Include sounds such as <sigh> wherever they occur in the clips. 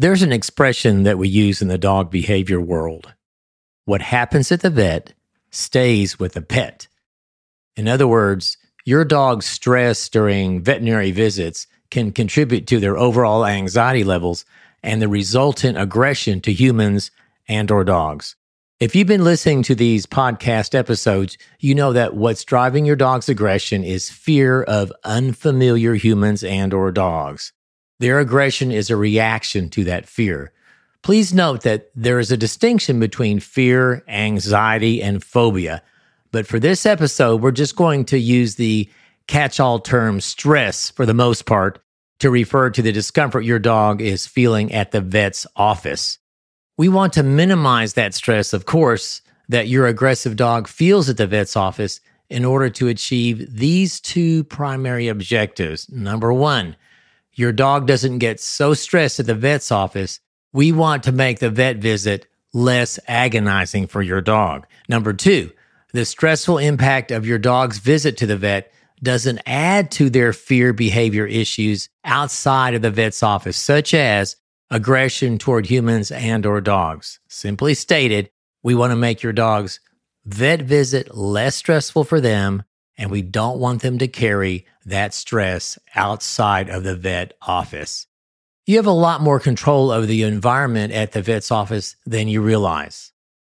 There's an expression that we use in the dog behavior world. What happens at the vet stays with the pet. In other words, your dog's stress during veterinary visits can contribute to their overall anxiety levels and the resultant aggression to humans and or dogs. If you've been listening to these podcast episodes, you know that what's driving your dog's aggression is fear of unfamiliar humans and or dogs. Their aggression is a reaction to that fear. Please note that there is a distinction between fear, anxiety, and phobia. But for this episode, we're just going to use the catch all term stress for the most part to refer to the discomfort your dog is feeling at the vet's office. We want to minimize that stress, of course, that your aggressive dog feels at the vet's office in order to achieve these two primary objectives. Number one, your dog doesn't get so stressed at the vet's office, we want to make the vet visit less agonizing for your dog. Number two, the stressful impact of your dog's visit to the vet doesn't add to their fear behavior issues outside of the vet's office, such as aggression toward humans and or dogs. Simply stated, we want to make your dog's vet visit less stressful for them and we don't want them to carry that stress outside of the vet office. You have a lot more control over the environment at the vet's office than you realize.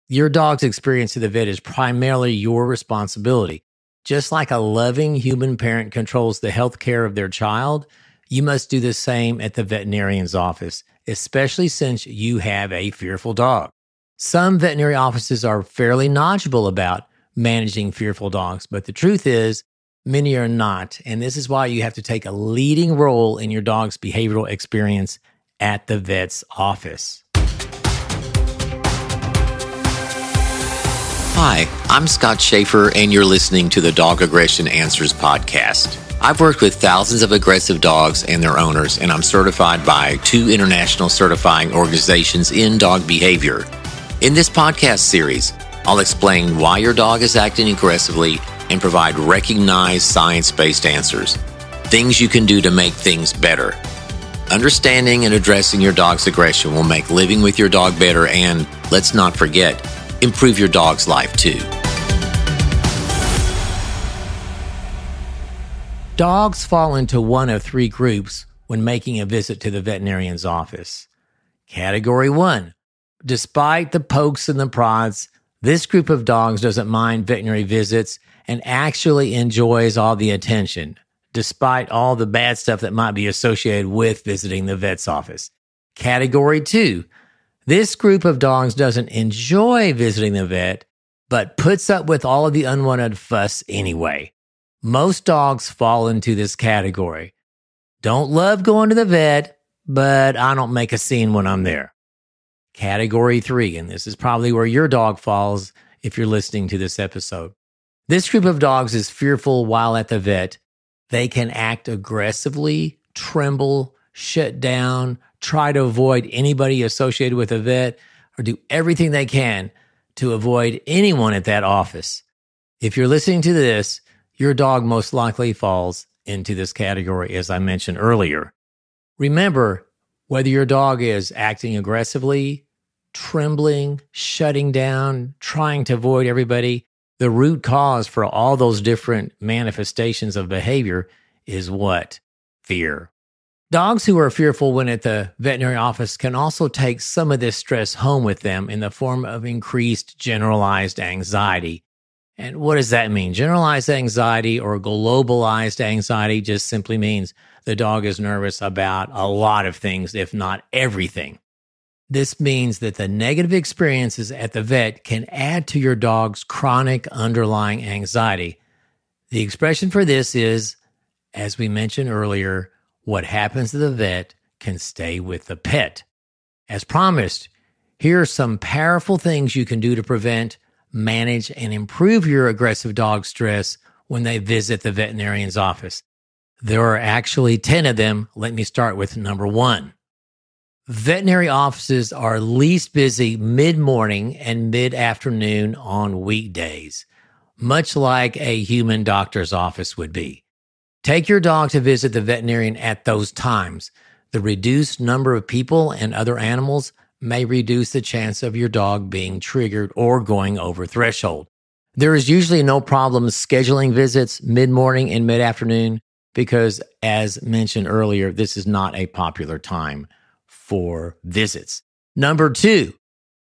Your dog's experience at the vet is primarily your responsibility. Just like a loving human parent controls the health care of their child, you must do the same at the veterinarian's office, especially since you have a fearful dog. Some veterinary offices are fairly knowledgeable about managing fearful dogs. But the truth is, many are not. And this is why you have to take a leading role in your dog's behavioral experience at the vet's office. Hi, I'm Scott Schaefer, and you're listening to the Dog Aggression Answers podcast. I've worked with thousands of aggressive dogs and their owners, and I'm certified by two international certifying organizations in dog behavior. In this podcast series, I'll explain why your dog is acting aggressively and provide recognized science based answers. Things you can do to make things better. Understanding and addressing your dog's aggression will make living with your dog better and, let's not forget, improve your dog's life too. Dogs fall into one of three groups when making a visit to the veterinarian's office. Category one, despite the pokes and the prods, this group of dogs doesn't mind veterinary visits and actually enjoys all the attention, despite all the bad stuff that might be associated with visiting the vet's office. Category two, this group of dogs doesn't enjoy visiting the vet, but puts up with all of the unwanted fuss anyway. Most dogs fall into this category. Don't love going to the vet, but I don't make a scene when I'm there. Category three, and this is probably where your dog falls if you're listening to this episode. This group of dogs is fearful while at the vet. They can act aggressively, tremble, shut down, try to avoid anybody associated with a vet, or do everything they can to avoid anyone at that office. If you're listening to this, your dog most likely falls into this category, as I mentioned earlier. Remember, whether your dog is acting aggressively, trembling, shutting down, trying to avoid everybody, the root cause for all those different manifestations of behavior is what? Fear. Dogs who are fearful when at the veterinary office can also take some of this stress home with them in the form of increased generalized anxiety. And what does that mean? Generalized anxiety or globalized anxiety just simply means the dog is nervous about a lot of things, if not everything. This means that the negative experiences at the vet can add to your dog's chronic underlying anxiety. The expression for this is, as we mentioned earlier, what happens to the vet can stay with the pet. As promised, here are some powerful things you can do to prevent, manage, and improve your aggressive dog stress when they visit the veterinarian's office. There are actually 10 of them. Let me start with number one. Veterinary offices are least busy mid morning and mid afternoon on weekdays, much like a human doctor's office would be. Take your dog to visit the veterinarian at those times. The reduced number of people and other animals may reduce the chance of your dog being triggered or going over threshold. There is usually no problem scheduling visits mid morning and mid afternoon because, as mentioned earlier, this is not a popular time for visits. Number two,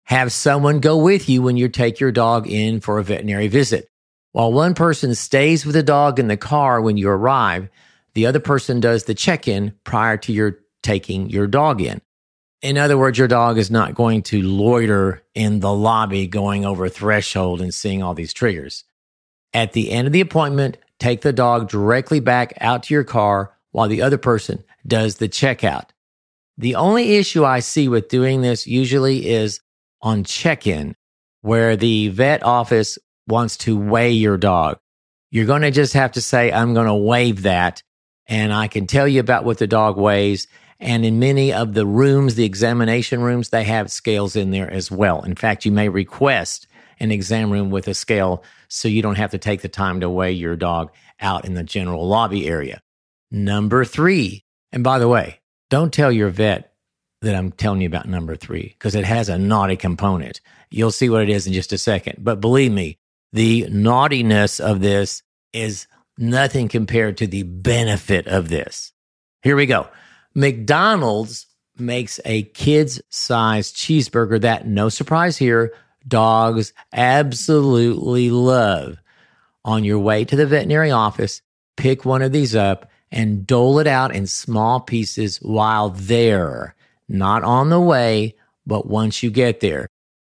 have someone go with you when you take your dog in for a veterinary visit. While one person stays with the dog in the car when you arrive, the other person does the check in prior to your taking your dog in. In other words, your dog is not going to loiter in the lobby going over threshold and seeing all these triggers. At the end of the appointment, take the dog directly back out to your car while the other person does the checkout. The only issue I see with doing this usually is on check in, where the vet office wants to weigh your dog. You're going to just have to say, I'm going to waive that. And I can tell you about what the dog weighs. And in many of the rooms, the examination rooms, they have scales in there as well. In fact, you may request an exam room with a scale so you don't have to take the time to weigh your dog out in the general lobby area. Number three, and by the way, don't tell your vet that I'm telling you about number three because it has a naughty component. You'll see what it is in just a second. But believe me, the naughtiness of this is nothing compared to the benefit of this. Here we go. McDonald's makes a kid's size cheeseburger that, no surprise here, dogs absolutely love. On your way to the veterinary office, pick one of these up and dole it out in small pieces while there, not on the way, but once you get there.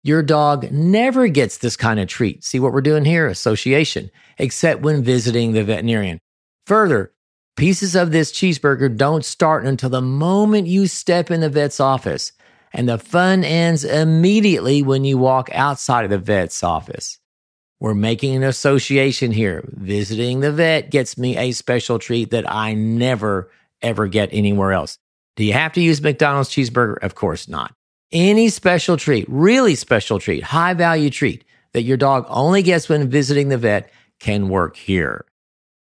Your dog never gets this kind of treat. See what we're doing here? Association, except when visiting the veterinarian. Further, pieces of this cheeseburger don't start until the moment you step in the vet's office, and the fun ends immediately when you walk outside of the vet's office. We're making an association here. Visiting the vet gets me a special treat that I never, ever get anywhere else. Do you have to use McDonald's cheeseburger? Of course not any special treat, really special treat, high value treat that your dog only gets when visiting the vet can work here.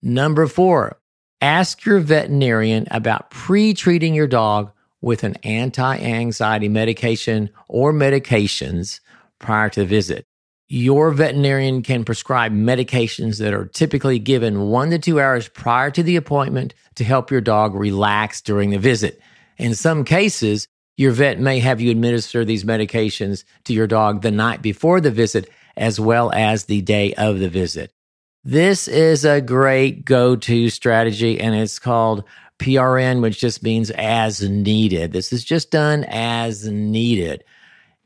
Number four, ask your veterinarian about pre treating your dog with an anti anxiety medication or medications prior to the visit. Your veterinarian can prescribe medications that are typically given one to two hours prior to the appointment to help your dog relax during the visit. In some cases, your vet may have you administer these medications to your dog the night before the visit as well as the day of the visit. This is a great go to strategy and it's called PRN, which just means as needed. This is just done as needed.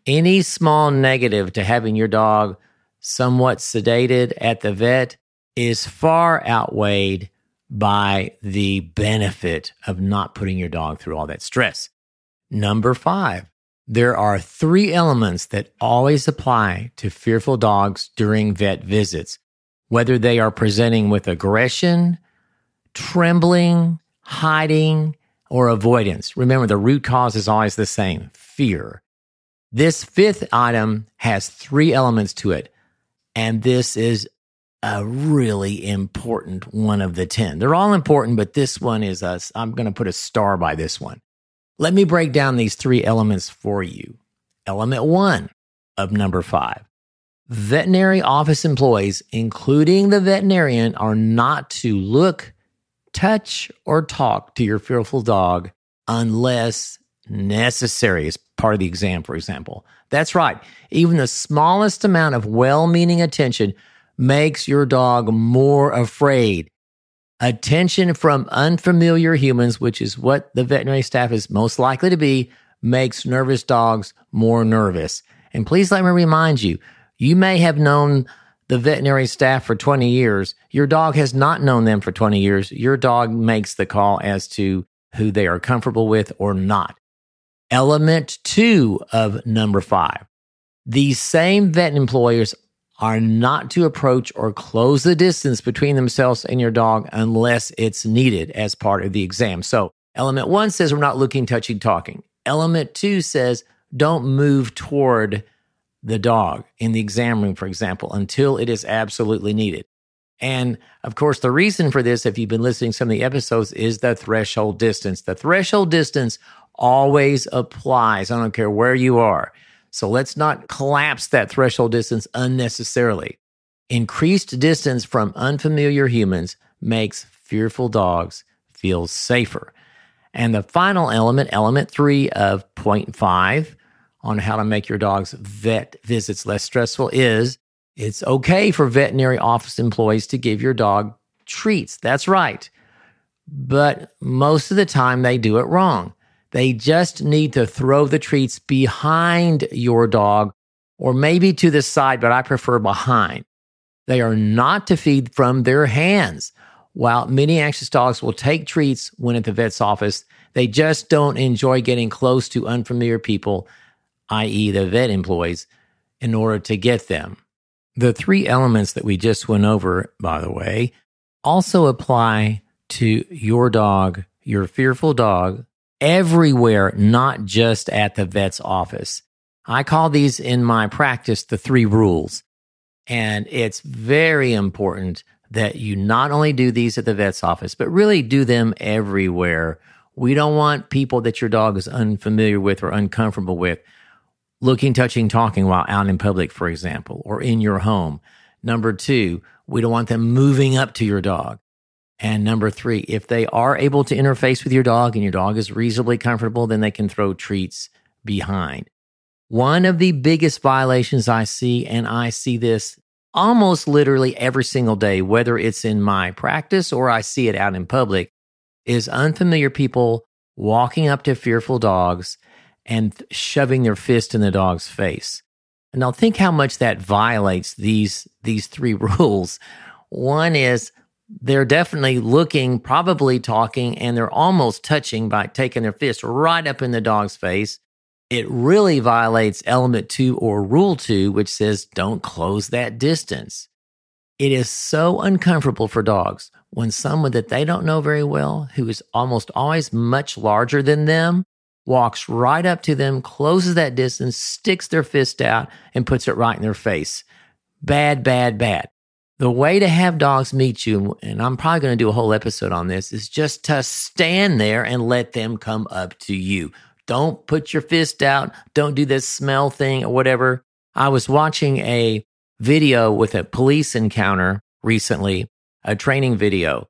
Any small negative to having your dog somewhat sedated at the vet is far outweighed by the benefit of not putting your dog through all that stress. Number five, there are three elements that always apply to fearful dogs during vet visits, whether they are presenting with aggression, trembling, hiding, or avoidance. Remember, the root cause is always the same fear. This fifth item has three elements to it, and this is a really important one of the 10. They're all important, but this one is us. I'm going to put a star by this one. Let me break down these three elements for you. Element one of number five veterinary office employees, including the veterinarian, are not to look, touch, or talk to your fearful dog unless necessary as part of the exam, for example. That's right. Even the smallest amount of well meaning attention makes your dog more afraid Attention from unfamiliar humans, which is what the veterinary staff is most likely to be, makes nervous dogs more nervous. And please let me remind you, you may have known the veterinary staff for 20 years. Your dog has not known them for 20 years. Your dog makes the call as to who they are comfortable with or not. Element two of number five. These same vet employers are not to approach or close the distance between themselves and your dog unless it's needed as part of the exam. So, element one says we're not looking, touching, talking. Element two says don't move toward the dog in the exam room, for example, until it is absolutely needed. And of course, the reason for this, if you've been listening to some of the episodes, is the threshold distance. The threshold distance always applies. I don't care where you are. So let's not collapse that threshold distance unnecessarily. Increased distance from unfamiliar humans makes fearful dogs feel safer. And the final element, element three of point five on how to make your dog's vet visits less stressful is it's okay for veterinary office employees to give your dog treats. That's right. But most of the time they do it wrong. They just need to throw the treats behind your dog or maybe to the side, but I prefer behind. They are not to feed from their hands. While many anxious dogs will take treats when at the vet's office, they just don't enjoy getting close to unfamiliar people, i.e., the vet employees, in order to get them. The three elements that we just went over, by the way, also apply to your dog, your fearful dog, everywhere, not just at the vet's office. I call these in my practice the three rules. And it's very important that you not only do these at the vet's office, but really do them everywhere. We don't want people that your dog is unfamiliar with or uncomfortable with looking, touching, talking while out in public, for example, or in your home. Number two, we don't want them moving up to your dog. And number three, if they are able to interface with your dog and your dog is reasonably comfortable, then they can throw treats behind. One of the biggest violations I see, and I see this almost literally every single day, whether it's in my practice or I see it out in public, is unfamiliar people walking up to fearful dogs and shoving their fist in the dog's face. And now think how much that violates these, these three <laughs> rules. One is they're definitely looking, probably talking, and they're almost touching by taking their fist right up in the dog's face. It really violates element two or rule two, which says don't close that distance. It is so uncomfortable for dogs when someone that they don't know very well, who is almost always much larger than them, walks right up to them, closes that distance, sticks their fist out, and puts it right in their face. Bad, bad, bad. The way to have dogs meet you, and I'm probably going to do a whole episode on this, is just to stand there and let them come up to you. Don't put your fist out. Don't do this smell thing or whatever. I was watching a video with a police encounter recently, a training video.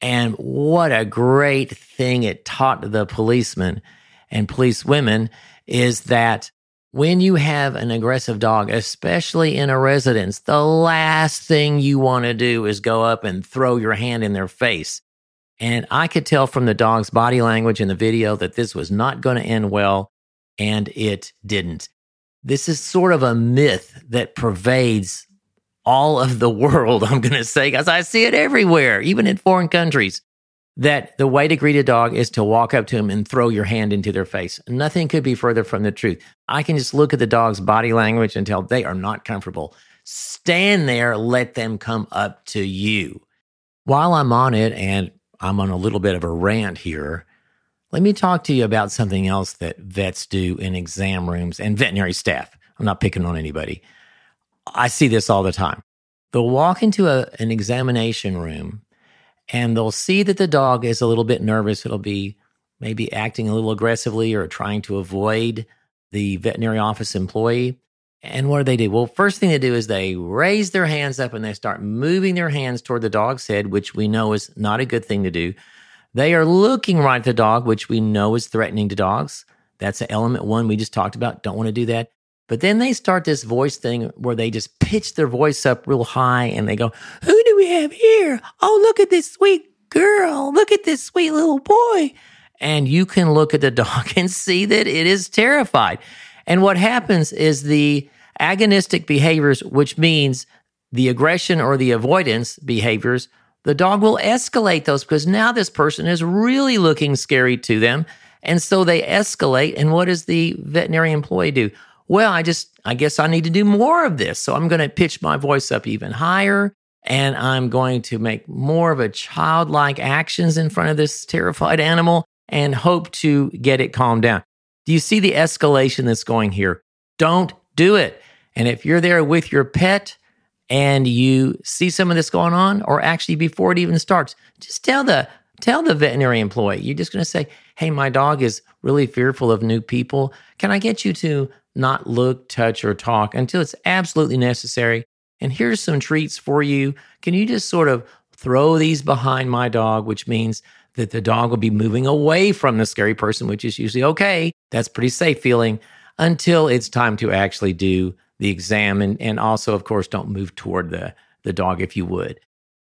And what a great thing it taught the policemen and police women is that when you have an aggressive dog, especially in a residence, the last thing you want to do is go up and throw your hand in their face. And I could tell from the dog's body language in the video that this was not going to end well, and it didn't. This is sort of a myth that pervades all of the <laughs> world, I'm going to say, because I see it everywhere, even in foreign countries that the way to greet a dog is to walk up to them and throw your hand into their face. Nothing could be further from the truth. I can just look at the dog's body language and tell they are not comfortable. Stand there, let them come up to you. While I'm on it, and I'm on a little bit of a rant here, let me talk to you about something else that vets do in exam rooms and veterinary staff. I'm not picking on anybody. I see this all the time. They'll walk into a, an examination room and they'll see that the dog is a little bit nervous. It'll be maybe acting a little aggressively or trying to avoid the veterinary office employee. And what do they do? Well, first thing they do is they raise their hands up and they start moving their hands toward the dog's head, which we know is not a good thing to do. They are looking right at the dog, which we know is threatening to dogs. That's element one we just talked about. Don't want to do that. But then they start this voice thing where they just pitch their voice up real high and they go, Who we have here? Oh, look at this sweet girl. Look at this sweet little boy. And you can look at the <laughs> dog and see that it is terrified. And what happens is the agonistic behaviors, which means the aggression or the avoidance behaviors, the dog will escalate those because now this person is really looking scary to them. And so they escalate. And what does the veterinary employee do? well, I just, I guess I need to do more of this. So I'm going to pitch my voice up even higher and I'm going to make more of a childlike actions in front of this terrified animal and hope to get it calmed down. Do you see the escalation that's going here? Don't do it. And if you're there with your pet and you see some of this going on, or actually before it even starts, just tell the tell the veterinary employee. You're just going to say, "Hey, my dog is really fearful of new people. Can I get you to not look, touch, or talk until it's absolutely necessary? And here's some treats for you. Can you just sort of throw these behind my dog, which means that the dog will be moving away from the scary person, which is usually okay. That's pretty safe feeling until it's time to actually do the exam. And, and also, of course, don't move toward the, the dog if you would.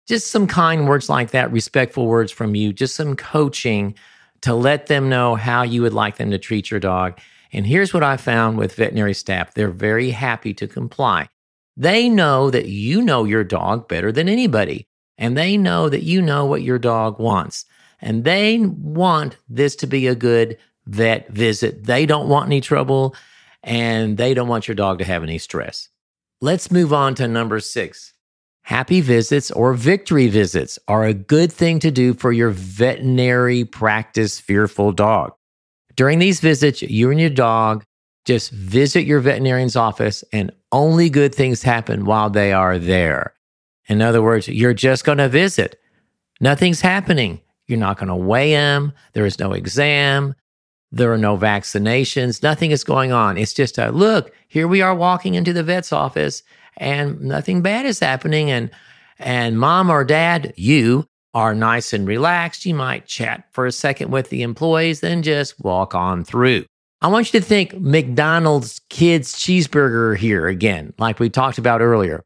Just some kind words like that, respectful words from you, just some coaching to let them know how you would like them to treat your dog. And here's what I found with veterinary staff they're very happy to comply. They know that you know your dog better than anybody, and they know that you know what your dog wants. And they want this to be a good vet visit. They don't want any trouble and they don't want your dog to have any stress. Let's move on to number six. Happy visits or victory visits are a good thing to do for your veterinary practice fearful dog. During these visits, you and your dog just visit your veterinarian's office and only good things happen while they are there. In other words, you're just going to visit. Nothing's happening. You're not going to weigh them. There is no exam. There are no vaccinations. Nothing is going on. It's just a look, here we are walking into the vet's office and nothing bad is happening. And, and mom or dad, you are nice and relaxed. You might chat for a second with the employees, then just walk on through. I want you to think McDonald's kids cheeseburger here again, like we talked about earlier.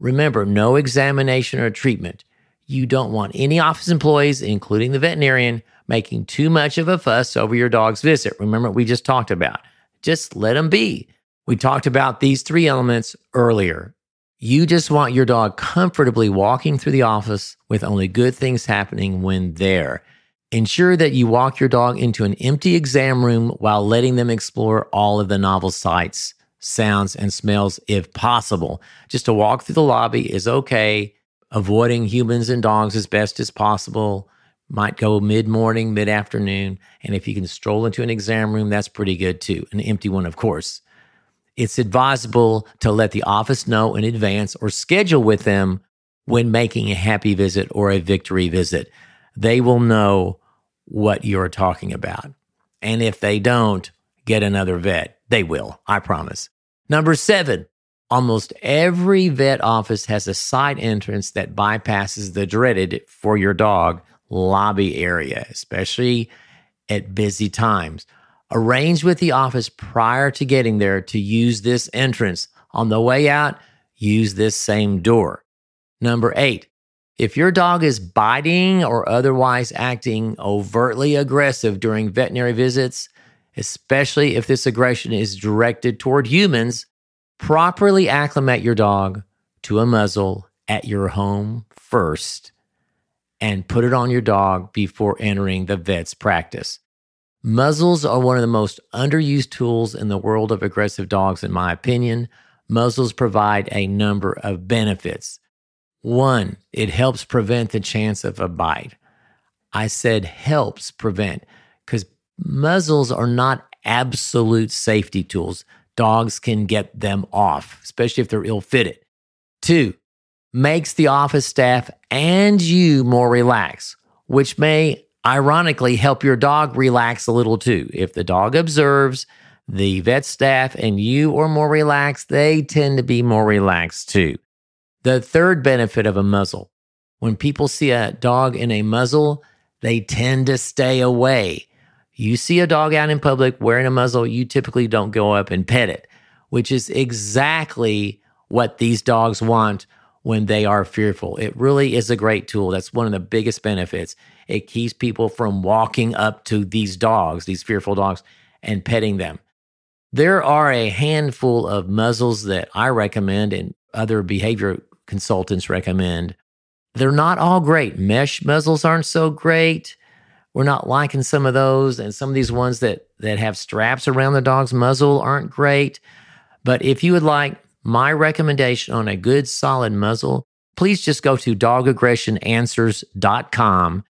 Remember, no examination or treatment. You don't want any office employees, including the veterinarian, making too much of a fuss over your dog's visit. Remember what we just talked about. Just let them be. We talked about these three elements earlier. You just want your dog comfortably walking through the office with only good things happening when there. Ensure that you walk your dog into an empty exam room while letting them explore all of the novel sights, sounds, and smells if possible. Just to walk through the lobby is okay avoiding humans and dogs as best as possible. Might go mid morning, mid afternoon. And if you can stroll into an exam room, that's pretty good too. An empty one, of course. It's advisable to let the office know in advance or schedule with them when making a happy visit or a victory visit. They will know what you're talking about. And if they don't, get another vet. They will, I promise. Number seven, Almost every vet office has a side entrance that bypasses the dreaded for your dog lobby area, especially at busy times. Arrange with the office prior to getting there to use this entrance. On the way out, use this same door. Number eight, if your dog is biting or otherwise acting overtly aggressive during veterinary visits, especially if this aggression is directed toward humans, Properly acclimate your dog to a muzzle at your home first and put it on your dog before entering the vet's practice. Muzzles are one of the most underused tools in the world of aggressive dogs, in my opinion. Muzzles provide a number of benefits. One, it helps prevent the chance of a bite. I said helps prevent because muzzles are not absolute safety tools dogs can get them off, especially if they're ill fitted. Two, makes the office staff and you more relaxed, which may ironically help your dog relax a little too. If the dog observes the vet staff and you are more relaxed, they tend to be more relaxed too. The third benefit of a muzzle when people see a dog in a muzzle, they tend to stay away. You see a dog out in public wearing a muzzle, you typically don't go up and pet it, which is exactly what these dogs want when they are fearful. It really is a great tool. That's one of the biggest benefits. It keeps people from walking up to these dogs, these fearful dogs, and petting them. There are a handful of muzzles that I recommend and other behavior consultants recommend. They're not all great. Mesh muzzles aren't so great we're not liking some of those and some of these ones that that have straps around the dog's muzzle aren't great but if you would like my recommendation on a good solid muzzle please just go to dogaggressionanswers.com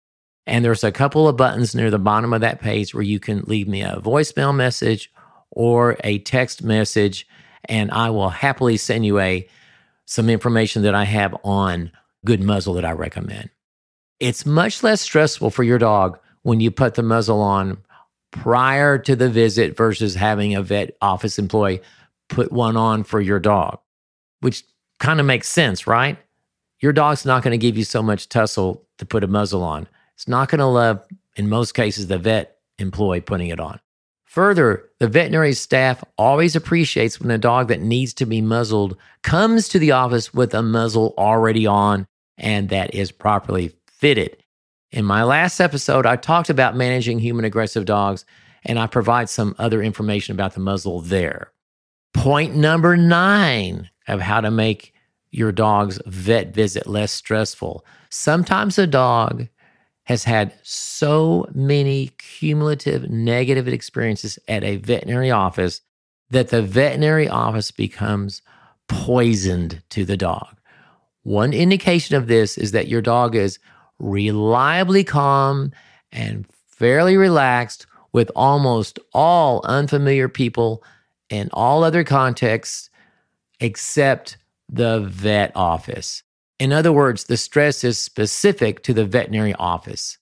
and there's a couple of buttons near the bottom of that page where you can leave me a voicemail message or a text message and i will happily send you a some information that I have on good muzzle that I recommend. It's much less stressful for your dog when you put the muzzle on prior to the visit versus having a vet office employee put one on for your dog, which kind of makes sense, right? Your dog's not going to give you so much tussle to put a muzzle on. It's not going to love, in most cases, the vet employee putting it on. Further, the veterinary staff always appreciates when a dog that needs to be muzzled comes to the office with a muzzle already on and that is properly fitted. In my last episode, I talked about managing human aggressive dogs, and I provide some other information about the muzzle there. Point number nine of how to make your dog's vet visit less stressful. Sometimes a dog has had so many cumulative negative experiences at a veterinary office that the veterinary office becomes poisoned to the dog. One indication of this is that your dog is reliably calm and fairly relaxed with almost all unfamiliar people in all other contexts except the vet office. In other words, the stress is specific to the veterinary office.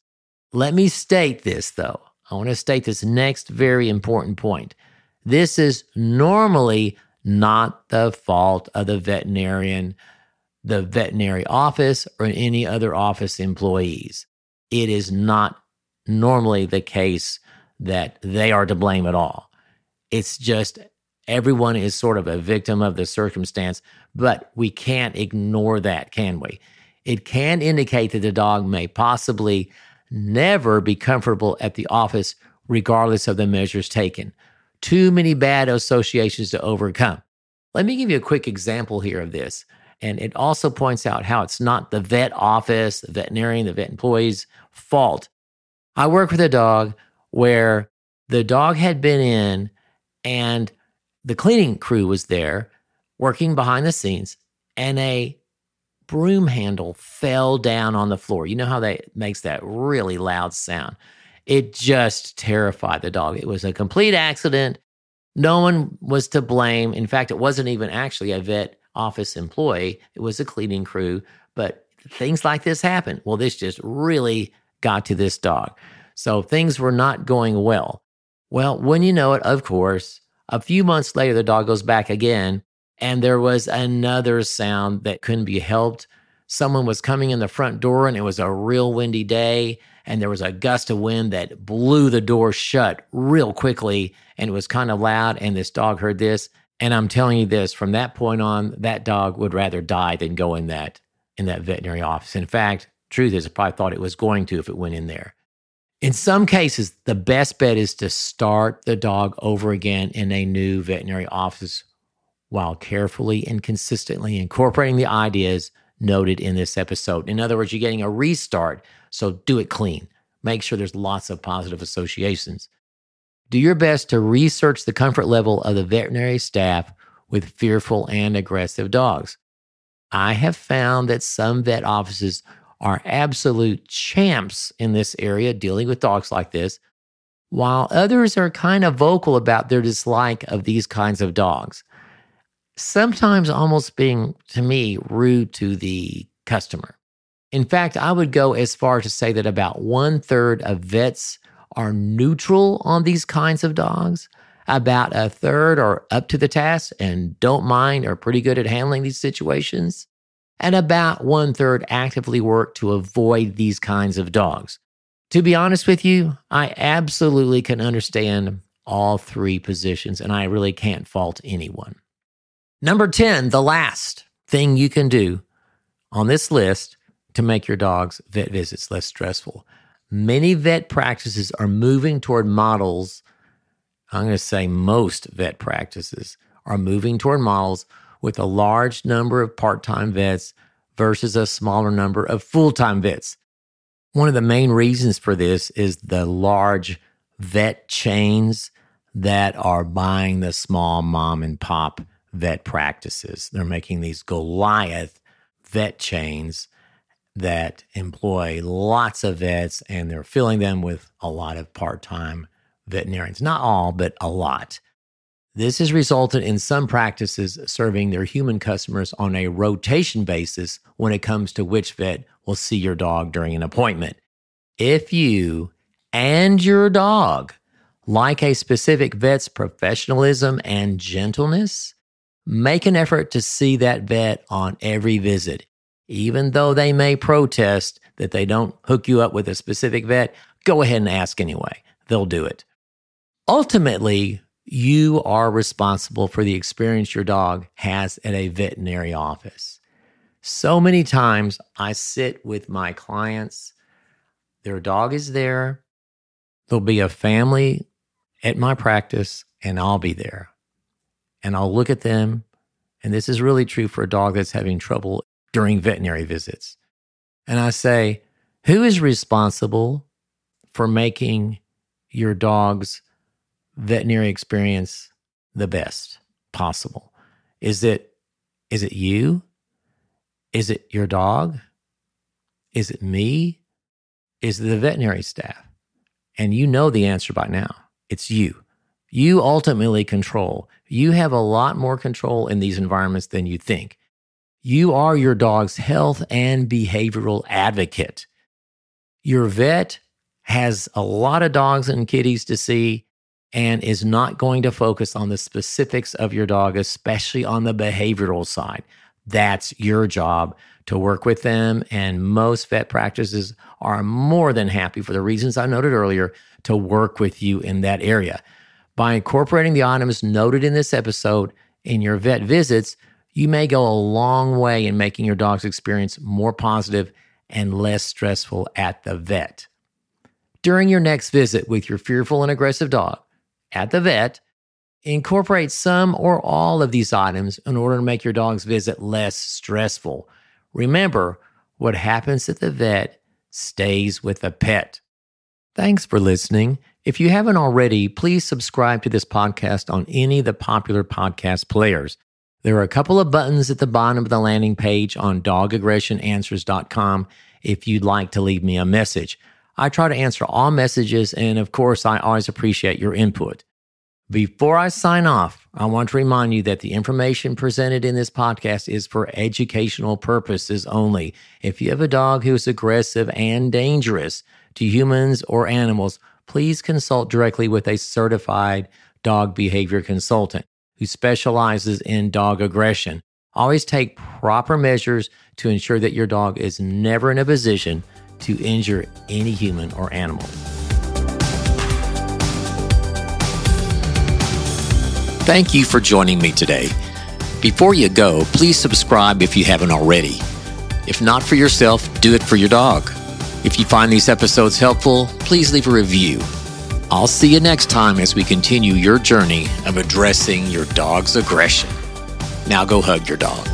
Let me state this though. I want to state this next very important point. This is normally not the fault of the veterinarian the veterinary office or any other office employees. It is not normally the case that they are to blame at all. It's just everyone is sort of a victim of the circumstance, but we can't ignore that, can we? It can indicate that the dog may possibly never be comfortable at the office, regardless of the measures taken. Too many bad associations to overcome. Let me give you a quick example here of this. And it also points out how it's not the vet office, the veterinarian, the vet employee's fault. I work with a dog where the dog had been in and the cleaning crew was there working behind the scenes and a broom handle fell down on the floor. You know how that makes that really loud sound. It just terrified the dog. It was a complete accident. No one was to blame. In fact, it wasn't even actually a vet office employee. It was a cleaning crew, but things like this happen. Well, this just really got to this dog. So things were not going well. Well, when you know it, of course, a few months later, the dog goes back again, and there was another sound that couldn't be helped. Someone was coming in the front door, and it was a real windy day, and there was a gust of wind that blew the door shut real quickly, and it was kind of loud. And this dog heard this, and I'm telling you this, from that point on, that dog would rather die than go in that in that veterinary office. In fact, truth is, I probably thought it was going to if it went in there. In some cases, the best bet is to start the dog over again in a new veterinary office while carefully and consistently incorporating the ideas noted in this episode. In other words, you're getting a restart, so do it clean. Make sure there's lots of positive associations. Do your best to research the comfort level of the veterinary staff with fearful and aggressive dogs. I have found that some vet offices are absolute champs in this area dealing with dogs like this, while others are kind of vocal about their dislike of these kinds of dogs. Sometimes almost being, to me, rude to the customer. In fact, I would go as far to say that about one third of vets are neutral on these kinds of dogs. About a third are up to the task and don't mind or pretty good at handling these situations. And about one third actively work to avoid these kinds of dogs. To be honest with you, I absolutely can understand all three positions and I really can't fault anyone. Number 10, the last thing you can do on this list to make your dog's vet visits less stressful Many vet practices are moving toward models. I'm going to say most vet practices are moving toward models with a large number of part time vets versus a smaller number of full time vets. One of the main reasons for this is the large vet chains that are buying the small mom and pop vet practices. They're making these Goliath vet chains that employ lots of vets and they're filling them with a lot of part time veterinarians. Not all, but a lot. This has resulted in some practices serving their human customers on a rotation basis when it comes to which vet will see your dog during an appointment. If you and your dog like a specific vet's professionalism and gentleness, make an effort to see that vet on every visit. Even though they may protest that they don't hook you up with a specific vet, go ahead and ask anyway. They'll do it. Ultimately, you are responsible for the experience your dog has at a veterinary office. So many times I sit with my clients, their dog is there. There'll be a family at my practice, and I'll be there. And I'll look at them. And this is really true for a dog that's having trouble during veterinary visits. And I say, who is responsible for making your dog's veterinary experience the best possible? Is it is it you? Is it your dog? Is it me? Is it the veterinary staff? And you know the answer by now. It's you. You ultimately control. You have a lot more control in these environments than you think. You are your dog's health and behavioral advocate. Your vet has a lot of dogs and kitties to see and is not going to focus on the specifics of your dog, especially on the behavioral side. That's your job to work with them. And most vet practices are more than happy, for the reasons I noted earlier, to work with you in that area. By incorporating the items noted in this episode in your vet visits, you may go a long way in making your dog's experience more positive and less stressful at the vet. During your next visit with your fearful and aggressive dog at the vet, incorporate some or all of these items in order to make your dog's visit less stressful. Remember, what happens at the vet stays with the pet. Thanks for listening. If you haven't already, please subscribe to this podcast on any of the popular podcast players. There are a couple of buttons at the bottom of the landing page on dogaggressionanswers.com if you'd like to leave me a message. I try to answer all messages, and of course, I always appreciate your input. Before I sign off, I want to remind you that the information presented in this podcast is for educational purposes only. If you have a dog who is aggressive and dangerous to humans or animals, please consult directly with a certified dog behavior consultant who specializes in dog aggression. Always take proper measures to ensure that your dog is never in a position to injure any human or animal. Thank you for joining me today. Before you go, please subscribe if you haven't already. If not for yourself, do it for your dog. If you find these episodes helpful, please leave a review. I'll see you next time as we continue your journey of addressing your dog's aggression. Now go hug your dog.